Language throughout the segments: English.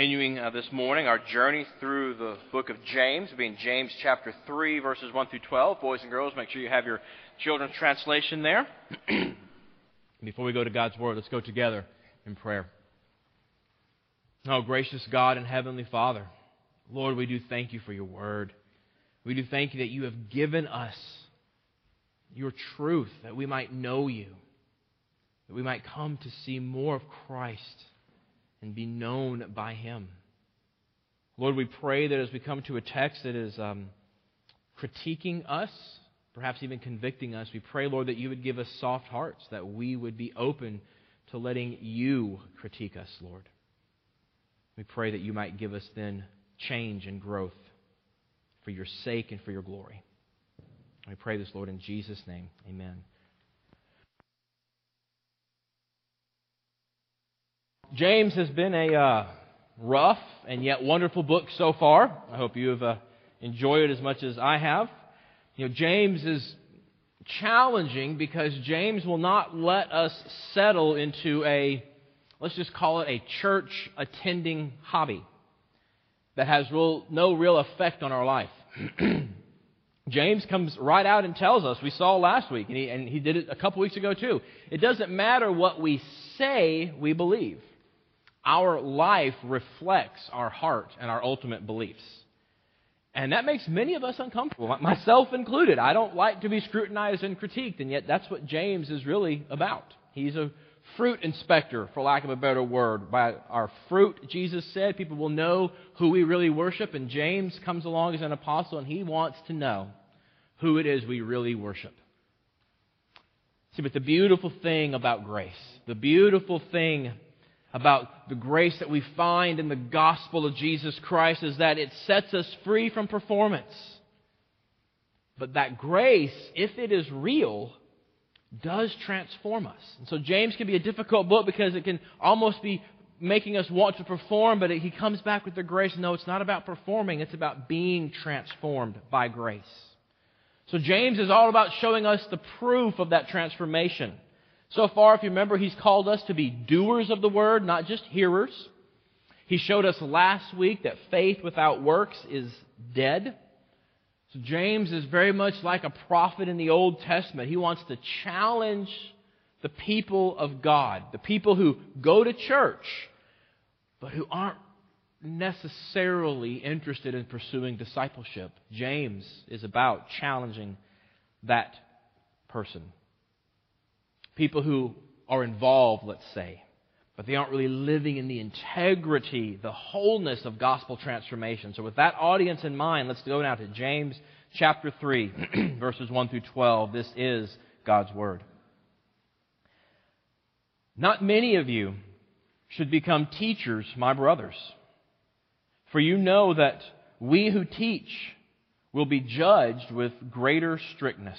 Continuing uh, this morning our journey through the book of James, being James chapter 3, verses 1 through 12. Boys and girls, make sure you have your children's translation there. Before we go to God's Word, let's go together in prayer. Oh, gracious God and Heavenly Father, Lord, we do thank you for your Word. We do thank you that you have given us your truth, that we might know you, that we might come to see more of Christ and be known by Him. Lord, we pray that as we come to a text that is um, critiquing us, perhaps even convicting us, we pray, Lord, that you would give us soft hearts, that we would be open to letting you critique us, Lord. We pray that you might give us then change and growth for your sake and for your glory. We pray this, Lord, in Jesus' name. Amen. James has been a uh, rough and yet wonderful book so far. I hope you have uh, enjoyed it as much as I have. You know, James is challenging because James will not let us settle into a, let's just call it a church attending hobby that has real, no real effect on our life. James comes right out and tells us, we saw last week, and he, and he did it a couple weeks ago too. It doesn't matter what we say we believe our life reflects our heart and our ultimate beliefs. And that makes many of us uncomfortable, myself included. I don't like to be scrutinized and critiqued, and yet that's what James is really about. He's a fruit inspector, for lack of a better word. By our fruit, Jesus said, people will know who we really worship, and James comes along as an apostle, and he wants to know who it is we really worship. See, but the beautiful thing about grace, the beautiful thing about the grace that we find in the gospel of Jesus Christ is that it sets us free from performance. But that grace, if it is real, does transform us. And so James can be a difficult book because it can almost be making us want to perform, but he comes back with the grace. No, it's not about performing, it's about being transformed by grace. So James is all about showing us the proof of that transformation. So far, if you remember, he's called us to be doers of the word, not just hearers. He showed us last week that faith without works is dead. So James is very much like a prophet in the Old Testament. He wants to challenge the people of God, the people who go to church, but who aren't necessarily interested in pursuing discipleship. James is about challenging that person people who are involved, let's say, but they aren't really living in the integrity, the wholeness of gospel transformation. So, with that audience in mind, let's go now to James chapter 3, verses 1 through 12. This is God's Word. Not many of you should become teachers, my brothers, for you know that we who teach will be judged with greater strictness.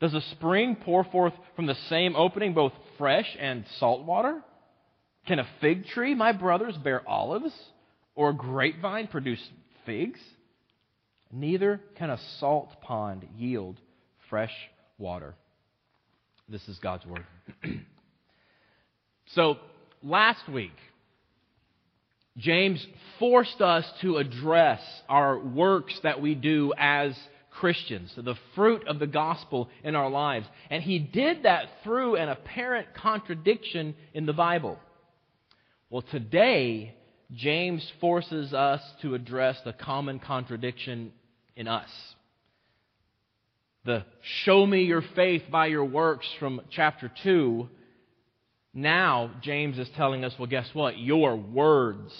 Does a spring pour forth from the same opening both fresh and salt water? Can a fig tree, my brothers, bear olives? Or a grapevine produce figs, neither can a salt pond yield fresh water. This is God's Word. so, last week, James forced us to address our works that we do as Christians, the fruit of the gospel in our lives. And he did that through an apparent contradiction in the Bible. Well, today, James forces us to address the common contradiction in us. The show me your faith by your works from chapter 2 now, James is telling us, well, guess what? Your words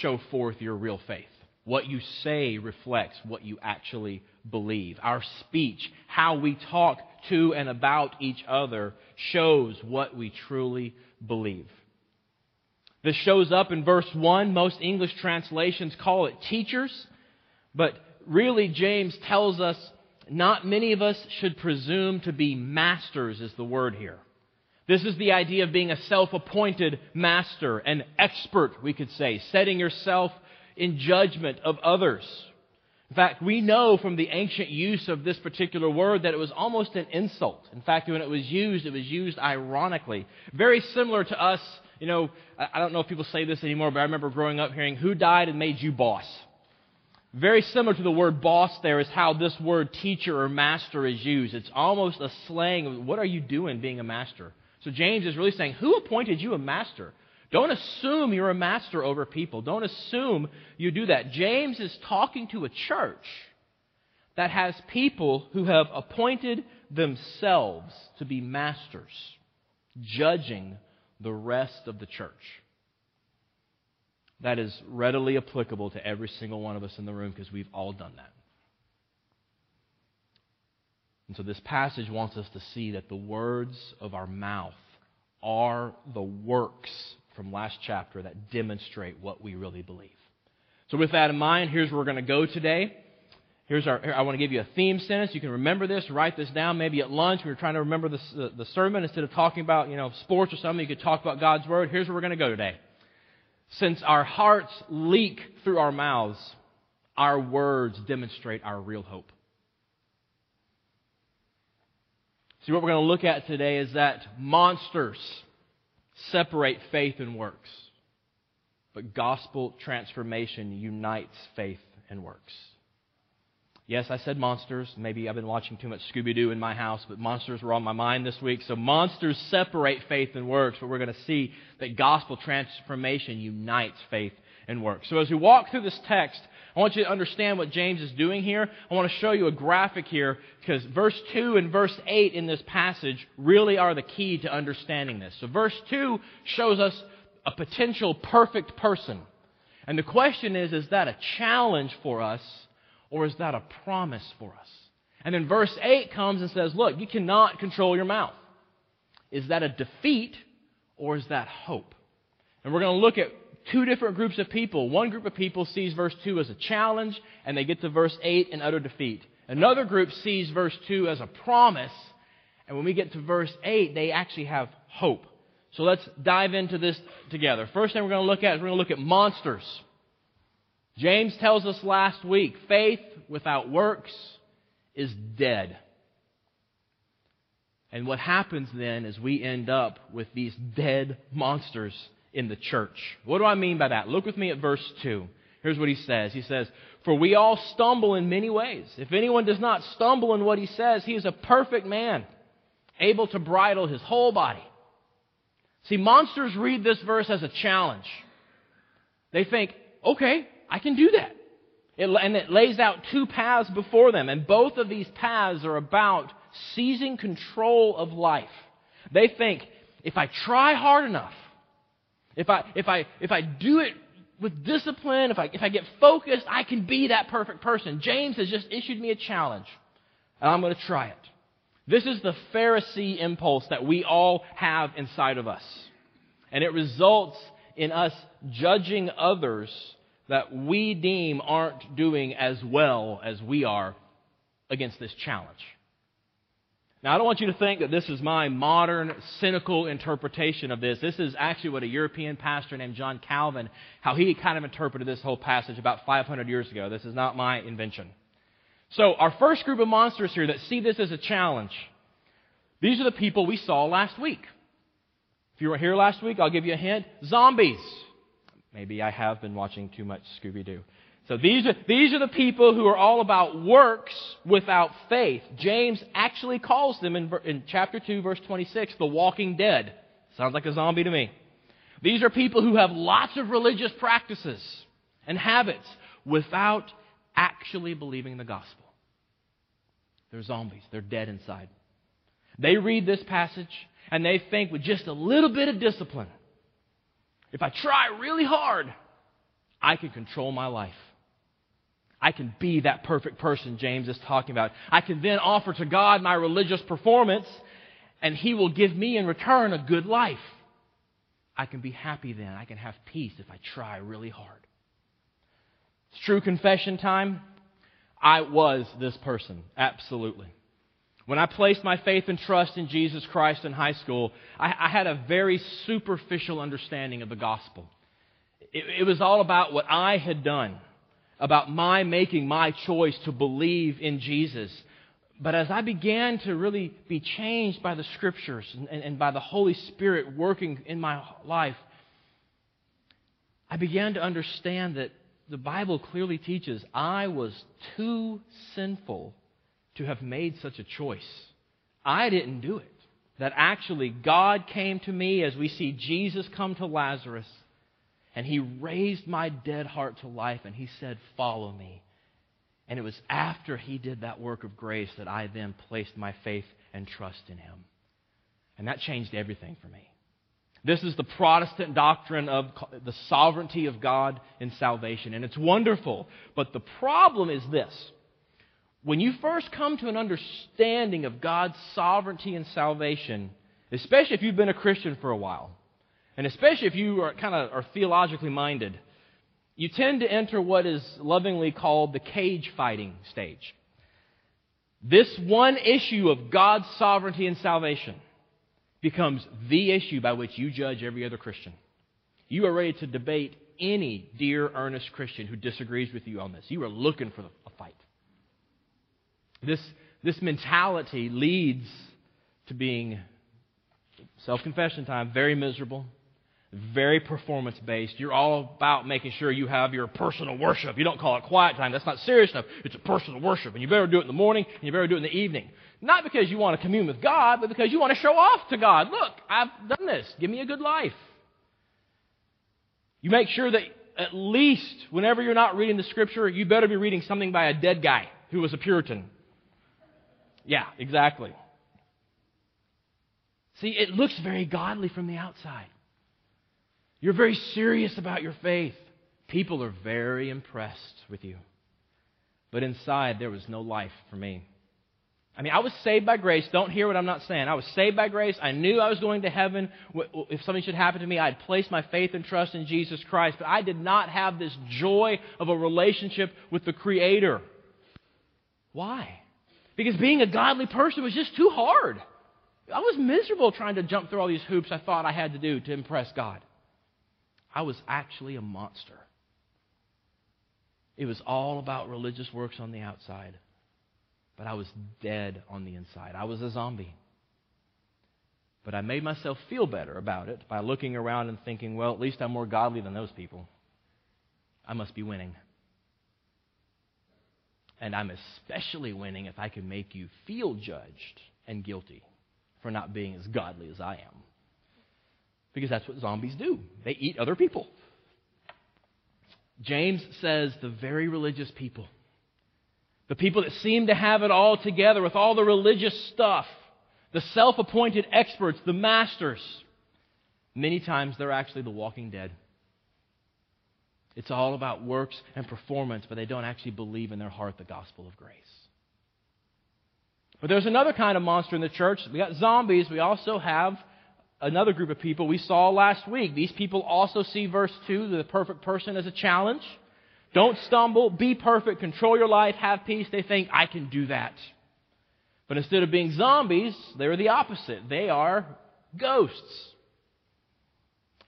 show forth your real faith. What you say reflects what you actually believe. Our speech, how we talk to and about each other, shows what we truly believe. This shows up in verse 1. Most English translations call it teachers, but really, James tells us not many of us should presume to be masters, is the word here. This is the idea of being a self appointed master, an expert, we could say, setting yourself in judgment of others. In fact, we know from the ancient use of this particular word that it was almost an insult. In fact, when it was used, it was used ironically. Very similar to us, you know, I don't know if people say this anymore, but I remember growing up hearing, Who died and made you boss? Very similar to the word boss there is how this word teacher or master is used. It's almost a slang of what are you doing being a master? So James is really saying, Who appointed you a master? Don't assume you're a master over people. Don't assume you do that. James is talking to a church that has people who have appointed themselves to be masters, judging the rest of the church. That is readily applicable to every single one of us in the room because we've all done that. And so this passage wants us to see that the words of our mouth are the works from last chapter that demonstrate what we really believe. So with that in mind, here's where we're going to go today. Here's our, I want to give you a theme sentence. You can remember this, write this down. Maybe at lunch, we were trying to remember the, the, the sermon. Instead of talking about, you know, sports or something, you could talk about God's Word. Here's where we're going to go today. Since our hearts leak through our mouths, our words demonstrate our real hope. See, what we're going to look at today is that monsters separate faith and works, but gospel transformation unites faith and works. Yes, I said monsters. Maybe I've been watching too much Scooby Doo in my house, but monsters were on my mind this week. So monsters separate faith and works, but we're going to see that gospel transformation unites faith and works. So as we walk through this text, I want you to understand what James is doing here. I want to show you a graphic here because verse 2 and verse 8 in this passage really are the key to understanding this. So verse 2 shows us a potential perfect person. And the question is, is that a challenge for us or is that a promise for us? And then verse 8 comes and says, look, you cannot control your mouth. Is that a defeat or is that hope? And we're going to look at two different groups of people. One group of people sees verse 2 as a challenge, and they get to verse 8 in utter defeat. Another group sees verse 2 as a promise, and when we get to verse 8, they actually have hope. So let's dive into this together. First thing we're going to look at is we're going to look at monsters. James tells us last week faith without works is dead. And what happens then is we end up with these dead monsters in the church. What do I mean by that? Look with me at verse 2. Here's what he says. He says, For we all stumble in many ways. If anyone does not stumble in what he says, he is a perfect man, able to bridle his whole body. See, monsters read this verse as a challenge. They think, okay, I can do that. It, and it lays out two paths before them, and both of these paths are about seizing control of life. They think, if I try hard enough, if I, if I, if I do it with discipline, if I, if I get focused, I can be that perfect person. James has just issued me a challenge, and I'm going to try it. This is the Pharisee impulse that we all have inside of us. And it results in us judging others that we deem aren't doing as well as we are against this challenge. Now, I don't want you to think that this is my modern, cynical interpretation of this. This is actually what a European pastor named John Calvin, how he kind of interpreted this whole passage about 500 years ago. This is not my invention. So, our first group of monsters here that see this as a challenge, these are the people we saw last week. If you were here last week, I'll give you a hint zombies. Maybe I have been watching too much Scooby Doo. So these are, these are the people who are all about works without faith. James actually calls them in, in chapter 2, verse 26, the walking dead. Sounds like a zombie to me. These are people who have lots of religious practices and habits without actually believing the gospel. They're zombies. They're dead inside. They read this passage and they think with just a little bit of discipline, if I try really hard, I can control my life. I can be that perfect person James is talking about. I can then offer to God my religious performance, and He will give me in return a good life. I can be happy then. I can have peace if I try really hard. It's true confession time. I was this person, absolutely. When I placed my faith and trust in Jesus Christ in high school, I, I had a very superficial understanding of the gospel. It, it was all about what I had done about my making my choice to believe in Jesus. But as I began to really be changed by the Scriptures and, and, by the Holy Spirit working in my life, I began to understand that the Bible clearly teaches I was too sinful to have made such a choice. I didn't do it. That actually God came to me as we see Jesus come to Lazarus and he raised my dead heart to life and he said, Follow me. And it was after he did that work of grace that I then placed my faith and trust in him. And that changed everything for me. This is the Protestant doctrine of the sovereignty of God in salvation. And it's wonderful. But the problem is this. When you first come to an understanding of God's sovereignty and salvation, especially if you've been a Christian for a while, and especially if you are kind of are theologically minded, you tend to enter what is lovingly called the cage fighting stage. This one issue of God's sovereignty and salvation becomes the issue by which you judge every other Christian. You are ready to debate any dear, earnest Christian who disagrees with you on this. You are looking for a fight. This, this mentality leads to being, self confession time, very miserable, very performance based. You're all about making sure you have your personal worship. You don't call it quiet time. That's not serious enough. It's a personal worship. And you better do it in the morning and you better do it in the evening. Not because you want to commune with God, but because you want to show off to God. Look, I've done this. Give me a good life. You make sure that at least whenever you're not reading the scripture, you better be reading something by a dead guy who was a Puritan. Yeah, exactly. See, it looks very godly from the outside. You're very serious about your faith. People are very impressed with you. But inside, there was no life for me. I mean, I was saved by grace. Don't hear what I'm not saying. I was saved by grace. I knew I was going to heaven. If something should happen to me, I'd place my faith and trust in Jesus Christ. But I did not have this joy of a relationship with the Creator. Why? Because being a godly person was just too hard. I was miserable trying to jump through all these hoops I thought I had to do to impress God. I was actually a monster. It was all about religious works on the outside, but I was dead on the inside. I was a zombie. But I made myself feel better about it by looking around and thinking, well, at least I'm more godly than those people. I must be winning. And I'm especially winning if I can make you feel judged and guilty for not being as godly as I am. Because that's what zombies do. They eat other people. James says the very religious people, the people that seem to have it all together with all the religious stuff, the self appointed experts, the masters, many times they're actually the walking dead. It's all about works and performance, but they don't actually believe in their heart the gospel of grace. But there's another kind of monster in the church. We got zombies. We also have another group of people we saw last week. These people also see verse 2, the perfect person, as a challenge. Don't stumble, be perfect, control your life, have peace. They think, I can do that. But instead of being zombies, they're the opposite. They are ghosts.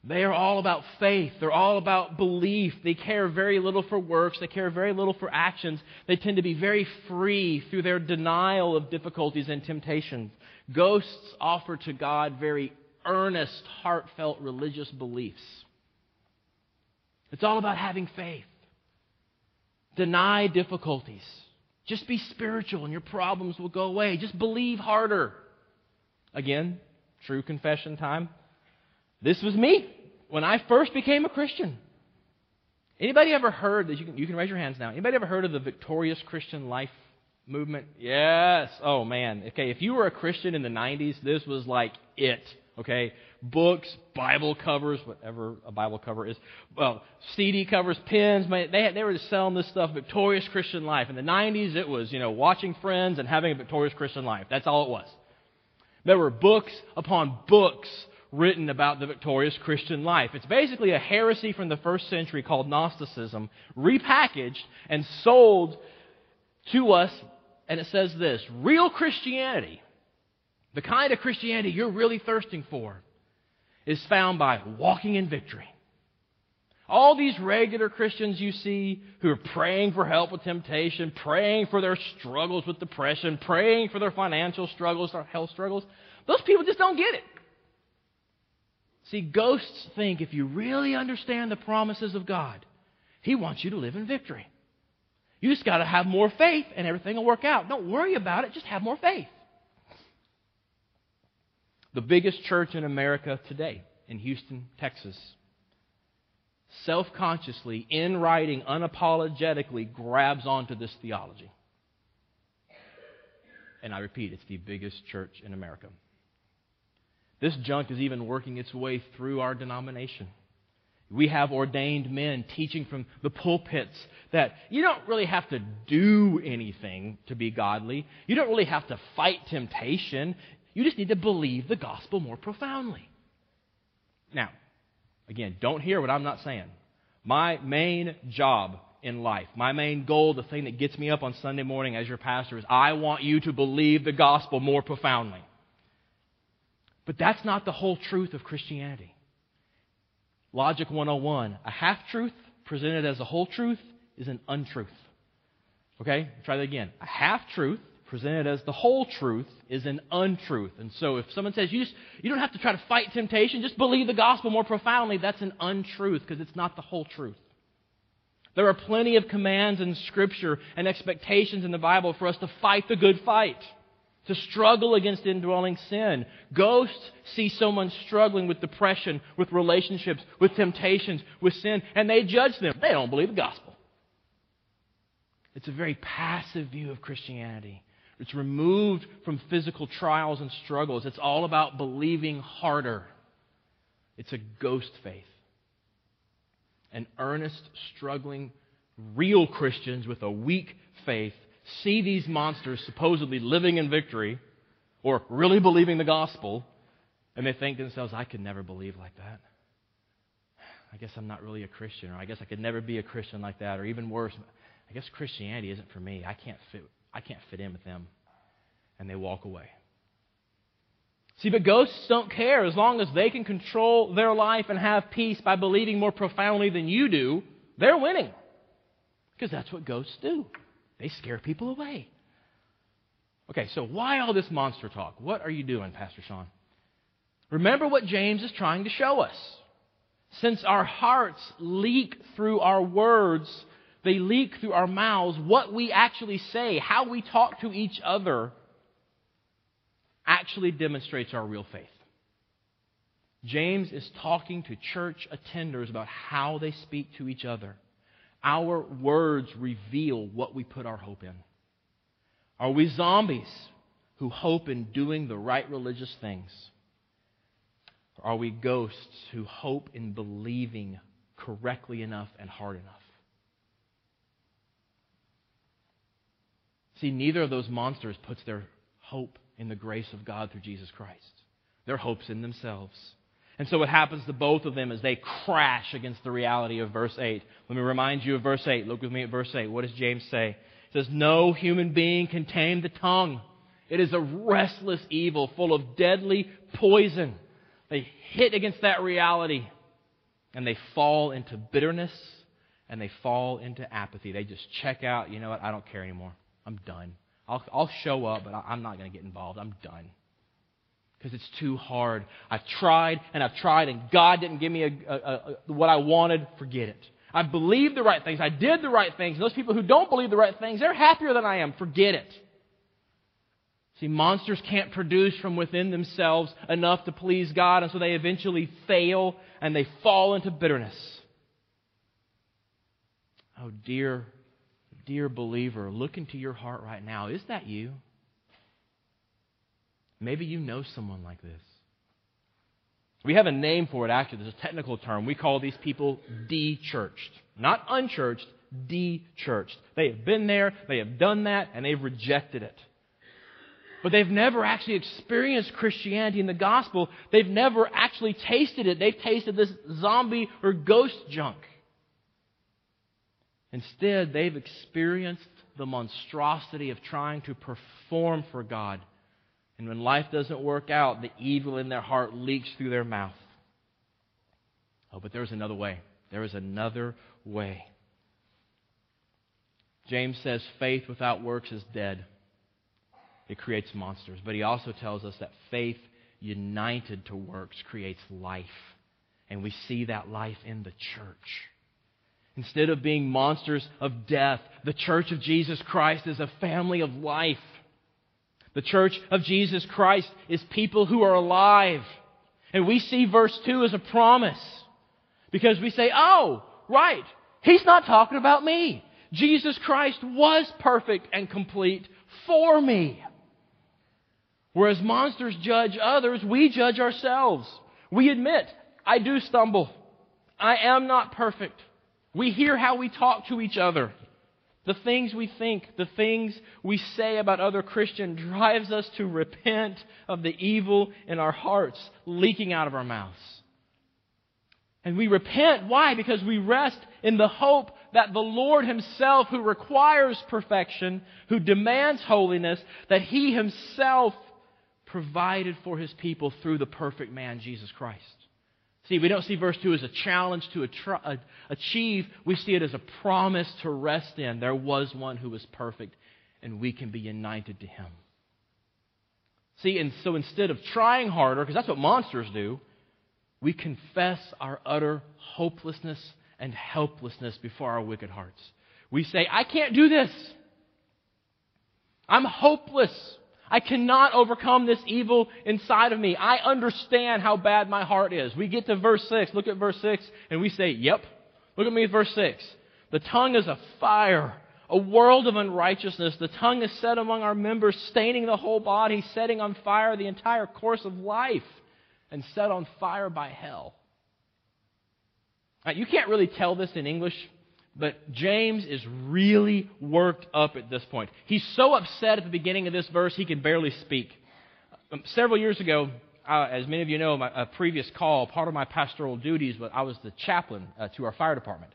They are all about faith. They're all about belief. They care very little for works. They care very little for actions. They tend to be very free through their denial of difficulties and temptations. Ghosts offer to God very earnest, heartfelt religious beliefs. It's all about having faith. Deny difficulties. Just be spiritual and your problems will go away. Just believe harder. Again, true confession time. This was me when I first became a Christian. Anybody ever heard that you can, you can raise your hands now. Anybody ever heard of the victorious Christian life movement? Yes. Oh man. Okay, if you were a Christian in the 90s, this was like it. Okay? Books, Bible covers, whatever a Bible cover is, well, CD covers, pins, they, had, they were just selling this stuff, victorious Christian life. In the 90s, it was, you know, watching friends and having a victorious Christian life. That's all it was. There were books upon books written about the victorious Christian life. It's basically a heresy from the first century called Gnosticism, repackaged and sold to us. And it says this real Christianity, the kind of Christianity you're really thirsting for, is found by walking in victory. All these regular Christians you see who are praying for help with temptation, praying for their struggles with depression, praying for their financial struggles, their health struggles, those people just don't get it. See, ghosts think if you really understand the promises of God, He wants you to live in victory. You just got to have more faith and everything will work out. Don't worry about it, just have more faith. The biggest church in America today, in Houston, Texas, self consciously, in writing, unapologetically grabs onto this theology. And I repeat, it's the biggest church in America. This junk is even working its way through our denomination. We have ordained men teaching from the pulpits that you don't really have to do anything to be godly. You don't really have to fight temptation. You just need to believe the gospel more profoundly. Now, again, don't hear what I'm not saying. My main job in life, my main goal, the thing that gets me up on Sunday morning as your pastor is I want you to believe the gospel more profoundly. But that's not the whole truth of Christianity. Logic 101 a half truth presented as a whole truth is an untruth. Okay? Try that again. A half truth presented as the whole truth is an untruth. And so if someone says you, just, you don't have to try to fight temptation, just believe the gospel more profoundly, that's an untruth because it's not the whole truth. There are plenty of commands in Scripture and expectations in the Bible for us to fight the good fight to struggle against indwelling sin. Ghosts see someone struggling with depression, with relationships, with temptations, with sin, and they judge them. They don't believe the gospel. It's a very passive view of Christianity. It's removed from physical trials and struggles. It's all about believing harder. It's a ghost faith. And earnest, struggling, real Christians with a weak faith see these monsters supposedly living in victory or really believing the gospel, and they think to themselves, I could never believe like that. I guess I'm not really a Christian, or I guess I could never be a Christian like that, or even worse, I guess Christianity isn't for me. I can't fit, I can't fit in with them. And they walk away. See, but ghosts don't care as long as they can control their life and have peace by believing more profoundly than you do, they're winning. Because that's what ghosts do. They scare people away. Okay, so why all this monster talk? What are you doing, Pastor Sean? Remember what James is trying to show us. Since our hearts leak through our words, they leak through our mouths, what we actually say, how we talk to each other, actually demonstrates our real faith. James is talking to church attenders about how they speak to each other. Our words reveal what we put our hope in. Are we zombies who hope in doing the right religious things? Or are we ghosts who hope in believing correctly enough and hard enough? See, neither of those monsters puts their hope in the grace of God through Jesus Christ. Their hope's in themselves. And so what happens to both of them is they crash against the reality of verse 8. Let me remind you of verse 8. Look with me at verse 8. What does James say? He says, No human being can tame the tongue. It is a restless evil full of deadly poison. They hit against that reality and they fall into bitterness and they fall into apathy. They just check out. You know what? I don't care anymore. I'm done. I'll, I'll show up, but I'm not going to get involved. I'm done. Because it's too hard. I've tried and I've tried, and God didn't give me a, a, a, what I wanted. Forget it. I believed the right things. I did the right things. And those people who don't believe the right things, they're happier than I am. Forget it. See, monsters can't produce from within themselves enough to please God, and so they eventually fail and they fall into bitterness. Oh, dear, dear believer, look into your heart right now. Is that you? Maybe you know someone like this. We have a name for it, actually. There's a technical term. We call these people de churched. Not unchurched, de churched. They have been there, they have done that, and they've rejected it. But they've never actually experienced Christianity in the gospel. They've never actually tasted it. They've tasted this zombie or ghost junk. Instead, they've experienced the monstrosity of trying to perform for God and when life doesn't work out, the evil in their heart leaks through their mouth. Oh, but there's another way. There is another way. James says faith without works is dead. It creates monsters. But he also tells us that faith united to works creates life. And we see that life in the church. Instead of being monsters of death, the church of Jesus Christ is a family of life. The church of Jesus Christ is people who are alive. And we see verse 2 as a promise. Because we say, oh, right, he's not talking about me. Jesus Christ was perfect and complete for me. Whereas monsters judge others, we judge ourselves. We admit, I do stumble. I am not perfect. We hear how we talk to each other. The things we think, the things we say about other Christians drives us to repent of the evil in our hearts leaking out of our mouths. And we repent. Why? Because we rest in the hope that the Lord Himself, who requires perfection, who demands holiness, that He Himself provided for His people through the perfect man, Jesus Christ. See, we don't see verse 2 as a challenge to achieve. We see it as a promise to rest in. There was one who was perfect, and we can be united to him. See, and so instead of trying harder, because that's what monsters do, we confess our utter hopelessness and helplessness before our wicked hearts. We say, I can't do this. I'm hopeless. I cannot overcome this evil inside of me. I understand how bad my heart is. We get to verse 6. Look at verse 6, and we say, Yep. Look at me at verse 6. The tongue is a fire, a world of unrighteousness. The tongue is set among our members, staining the whole body, setting on fire the entire course of life, and set on fire by hell. Now, you can't really tell this in English but James is really worked up at this point. He's so upset at the beginning of this verse, he can barely speak. Um, several years ago, uh, as many of you know, my a previous call, part of my pastoral duties was I was the chaplain uh, to our fire department.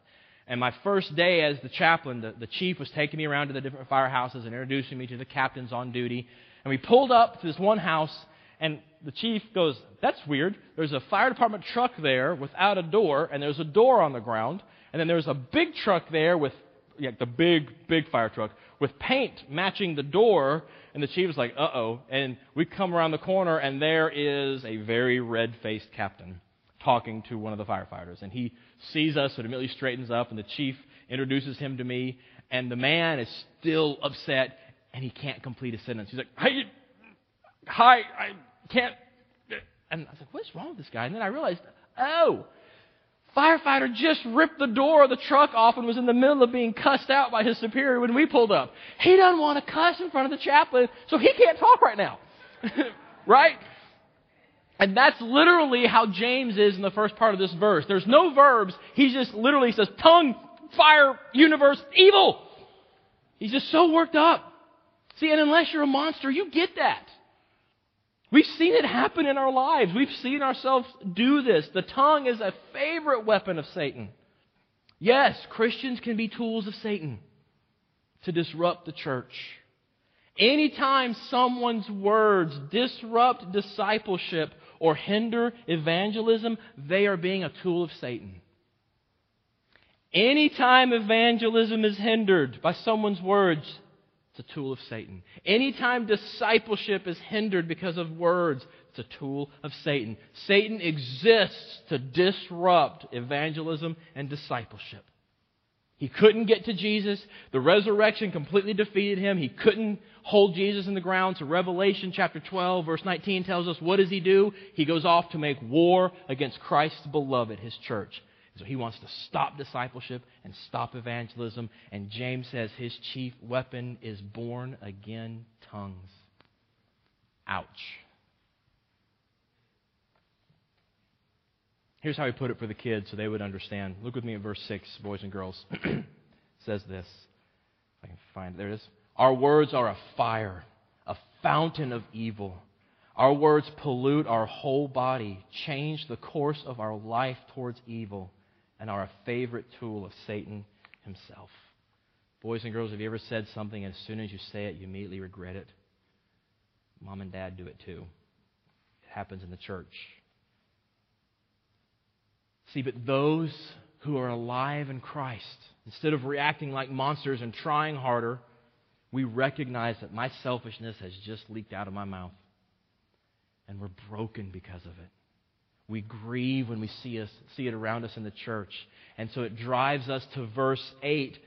And my first day as the chaplain, the, the chief was taking me around to the different firehouses and introducing me to the captains on duty. And we pulled up to this one house, and the chief goes, That's weird. There's a fire department truck there without a door, and there's a door on the ground. And then there was a big truck there with yeah, the big, big fire truck with paint matching the door. And the chief was like, uh oh. And we come around the corner, and there is a very red faced captain talking to one of the firefighters. And he sees us and immediately straightens up, and the chief introduces him to me. And the man is still upset, and he can't complete a sentence. He's like, Hey, hi, I can't. And I was like, What's wrong with this guy? And then I realized, oh, Firefighter just ripped the door of the truck off and was in the middle of being cussed out by his superior when we pulled up. He doesn't want to cuss in front of the chaplain, so he can't talk right now. right? And that's literally how James is in the first part of this verse. There's no verbs. He just literally says, tongue, fire, universe, evil. He's just so worked up. See, and unless you're a monster, you get that. We've seen it happen in our lives. We've seen ourselves do this. The tongue is a favorite weapon of Satan. Yes, Christians can be tools of Satan to disrupt the church. Anytime someone's words disrupt discipleship or hinder evangelism, they are being a tool of Satan. Anytime evangelism is hindered by someone's words, it's a tool of Satan. Anytime discipleship is hindered because of words, it's a tool of Satan. Satan exists to disrupt evangelism and discipleship. He couldn't get to Jesus. The resurrection completely defeated him. He couldn't hold Jesus in the ground. So Revelation chapter 12 verse 19 tells us what does he do? He goes off to make war against Christ's beloved, his church. So he wants to stop discipleship and stop evangelism. And James says his chief weapon is born again tongues. Ouch. Here's how he put it for the kids so they would understand. Look with me at verse 6, boys and girls. says this. I can find it. There it is. Our words are a fire, a fountain of evil. Our words pollute our whole body, change the course of our life towards evil, and are a favorite tool of Satan himself. Boys and girls, have you ever said something and as soon as you say it, you immediately regret it? Mom and dad do it too. It happens in the church. See, but those who are alive in Christ, instead of reacting like monsters and trying harder, we recognize that my selfishness has just leaked out of my mouth. And we're broken because of it. We grieve when we see, us, see it around us in the church. And so it drives us to verse 8,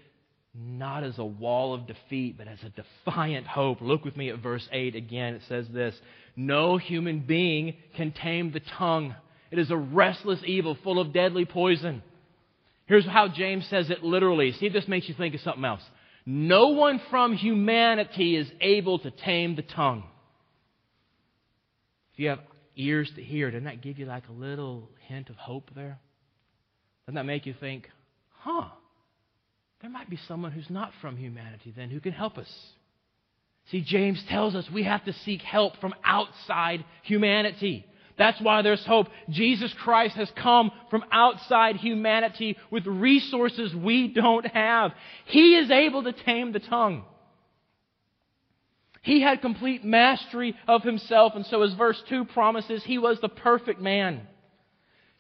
not as a wall of defeat, but as a defiant hope. Look with me at verse 8 again. It says this No human being can tame the tongue it is a restless evil full of deadly poison. Here's how James says it literally. See if this makes you think of something else. No one from humanity is able to tame the tongue. If you have ears to hear, doesn't that give you like a little hint of hope there? Doesn't that make you think, huh, there might be someone who's not from humanity then who can help us? See, James tells us we have to seek help from outside humanity. That's why there's hope. Jesus Christ has come from outside humanity with resources we don't have. He is able to tame the tongue. He had complete mastery of himself, and so as verse 2 promises, he was the perfect man.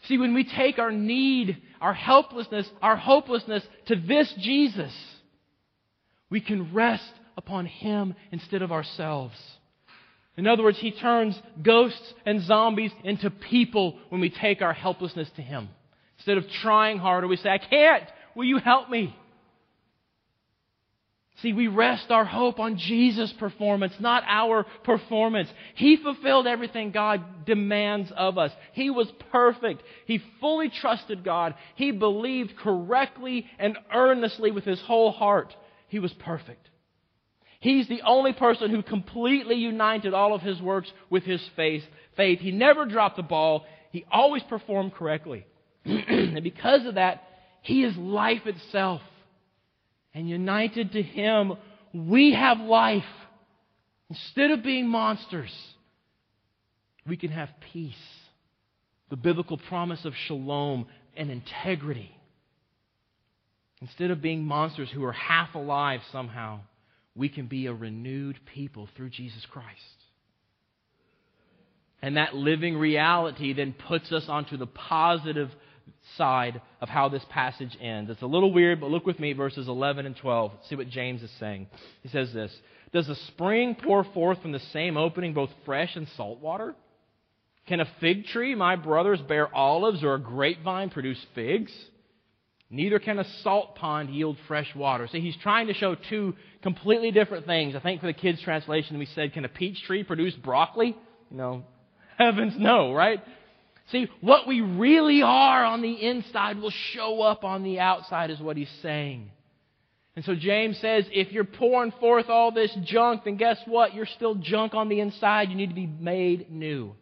See, when we take our need, our helplessness, our hopelessness to this Jesus, we can rest upon him instead of ourselves. In other words, he turns ghosts and zombies into people when we take our helplessness to him. Instead of trying harder, we say, I can't. Will you help me? See, we rest our hope on Jesus' performance, not our performance. He fulfilled everything God demands of us. He was perfect. He fully trusted God. He believed correctly and earnestly with his whole heart. He was perfect. He's the only person who completely united all of his works with his faith. Faith. He never dropped the ball. He always performed correctly. and because of that, he is life itself. And united to him, we have life. Instead of being monsters, we can have peace. The biblical promise of shalom and integrity. Instead of being monsters who are half alive somehow, we can be a renewed people through Jesus Christ. And that living reality then puts us onto the positive side of how this passage ends. It's a little weird, but look with me verses 11 and 12. See what James is saying. He says this Does a spring pour forth from the same opening both fresh and salt water? Can a fig tree, my brothers, bear olives, or a grapevine produce figs? Neither can a salt pond yield fresh water. See, he's trying to show two completely different things. I think for the kids' translation, we said, Can a peach tree produce broccoli? You know, heavens no, right? See, what we really are on the inside will show up on the outside, is what he's saying. And so James says, if you're pouring forth all this junk, then guess what? You're still junk on the inside. You need to be made new.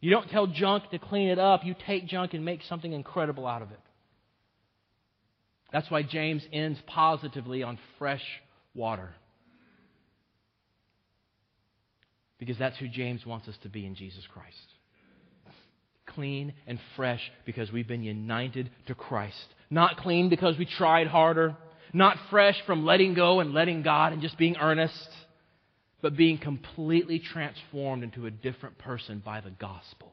You don't tell junk to clean it up. You take junk and make something incredible out of it. That's why James ends positively on fresh water. Because that's who James wants us to be in Jesus Christ. Clean and fresh because we've been united to Christ. Not clean because we tried harder. Not fresh from letting go and letting God and just being earnest. but being completely transformed into a different person by the gospel.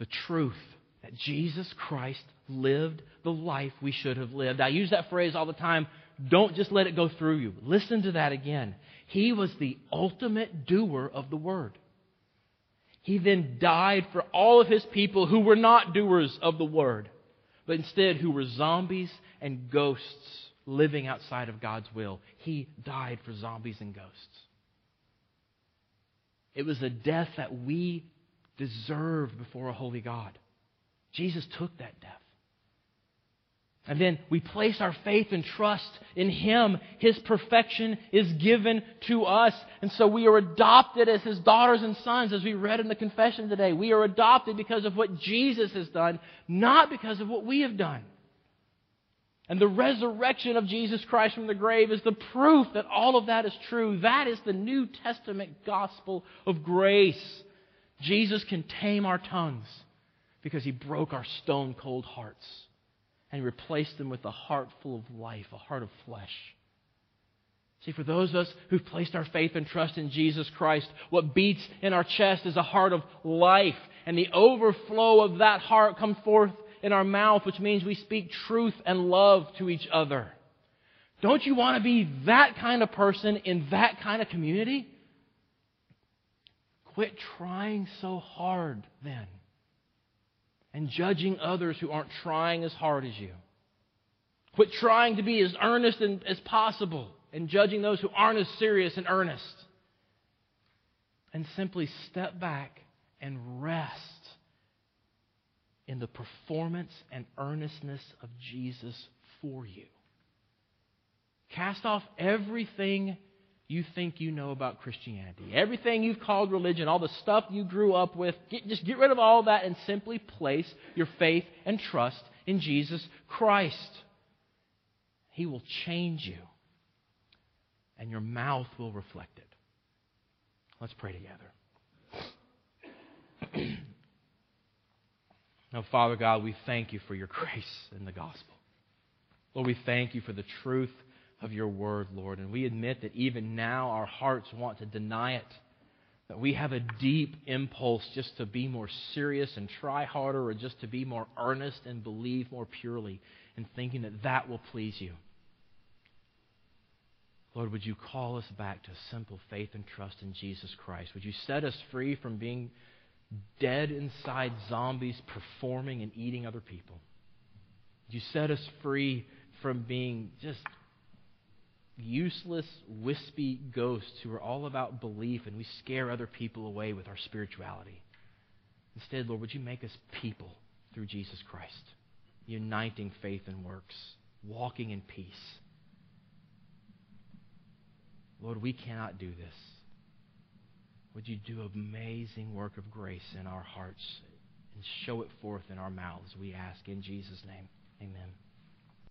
The truth that Jesus Christ lived the life we should have lived. I use that phrase all the time. Don't just let it go through you. Listen to that again. He was the ultimate doer of the word. He then died for all of his people who were not doers of the word, but instead who were zombies and ghosts living outside of God's will. He died for zombies and ghosts. It was a death that we deserved before a holy God. Jesus took that death. And then we place our faith and trust in Him. His perfection is given to us. And so we are adopted as His daughters and sons, as we read in the confession today. We are adopted because of what Jesus has done, not because of what we have done. And the resurrection of Jesus Christ from the grave is the proof that all of that is true. That is the New Testament gospel of grace. Jesus can tame our tongues because He broke our stone cold hearts and replace them with a heart full of life, a heart of flesh. See, for those of us who've placed our faith and trust in Jesus Christ, what beats in our chest is a heart of life. And the overflow of that heart comes forth in our mouth, which means we speak truth and love to each other. Don't you want to be that kind of person in that kind of community? Quit trying so hard then and judging others who aren't trying as hard as you. Quit trying to be as earnest as possible and judging those who aren't as serious and earnest. And simply step back and rest in the performance and earnestness of Jesus for you. Cast off everything you think you know about Christianity. Everything you've called religion, all the stuff you grew up with, get, just get rid of all that and simply place your faith and trust in Jesus Christ. He will change you, and your mouth will reflect it. Let's pray together. now, Father God, we thank you for your grace in the gospel. Lord, we thank you for the truth of your word, Lord. And we admit that even now our hearts want to deny it. That we have a deep impulse just to be more serious and try harder, or just to be more earnest and believe more purely, in thinking that that will please you. Lord, would you call us back to simple faith and trust in Jesus Christ? Would you set us free from being dead inside zombies performing and eating other people? Would you set us free from being just useless, wispy ghosts who are all about belief and we scare other people away with our spirituality. Instead, Lord, would you make us people through Jesus Christ, uniting faith and works, walking in peace. Lord, we cannot do this. Would you do amazing work of grace in our hearts and show it forth in our mouths, we ask in Jesus' name. Amen.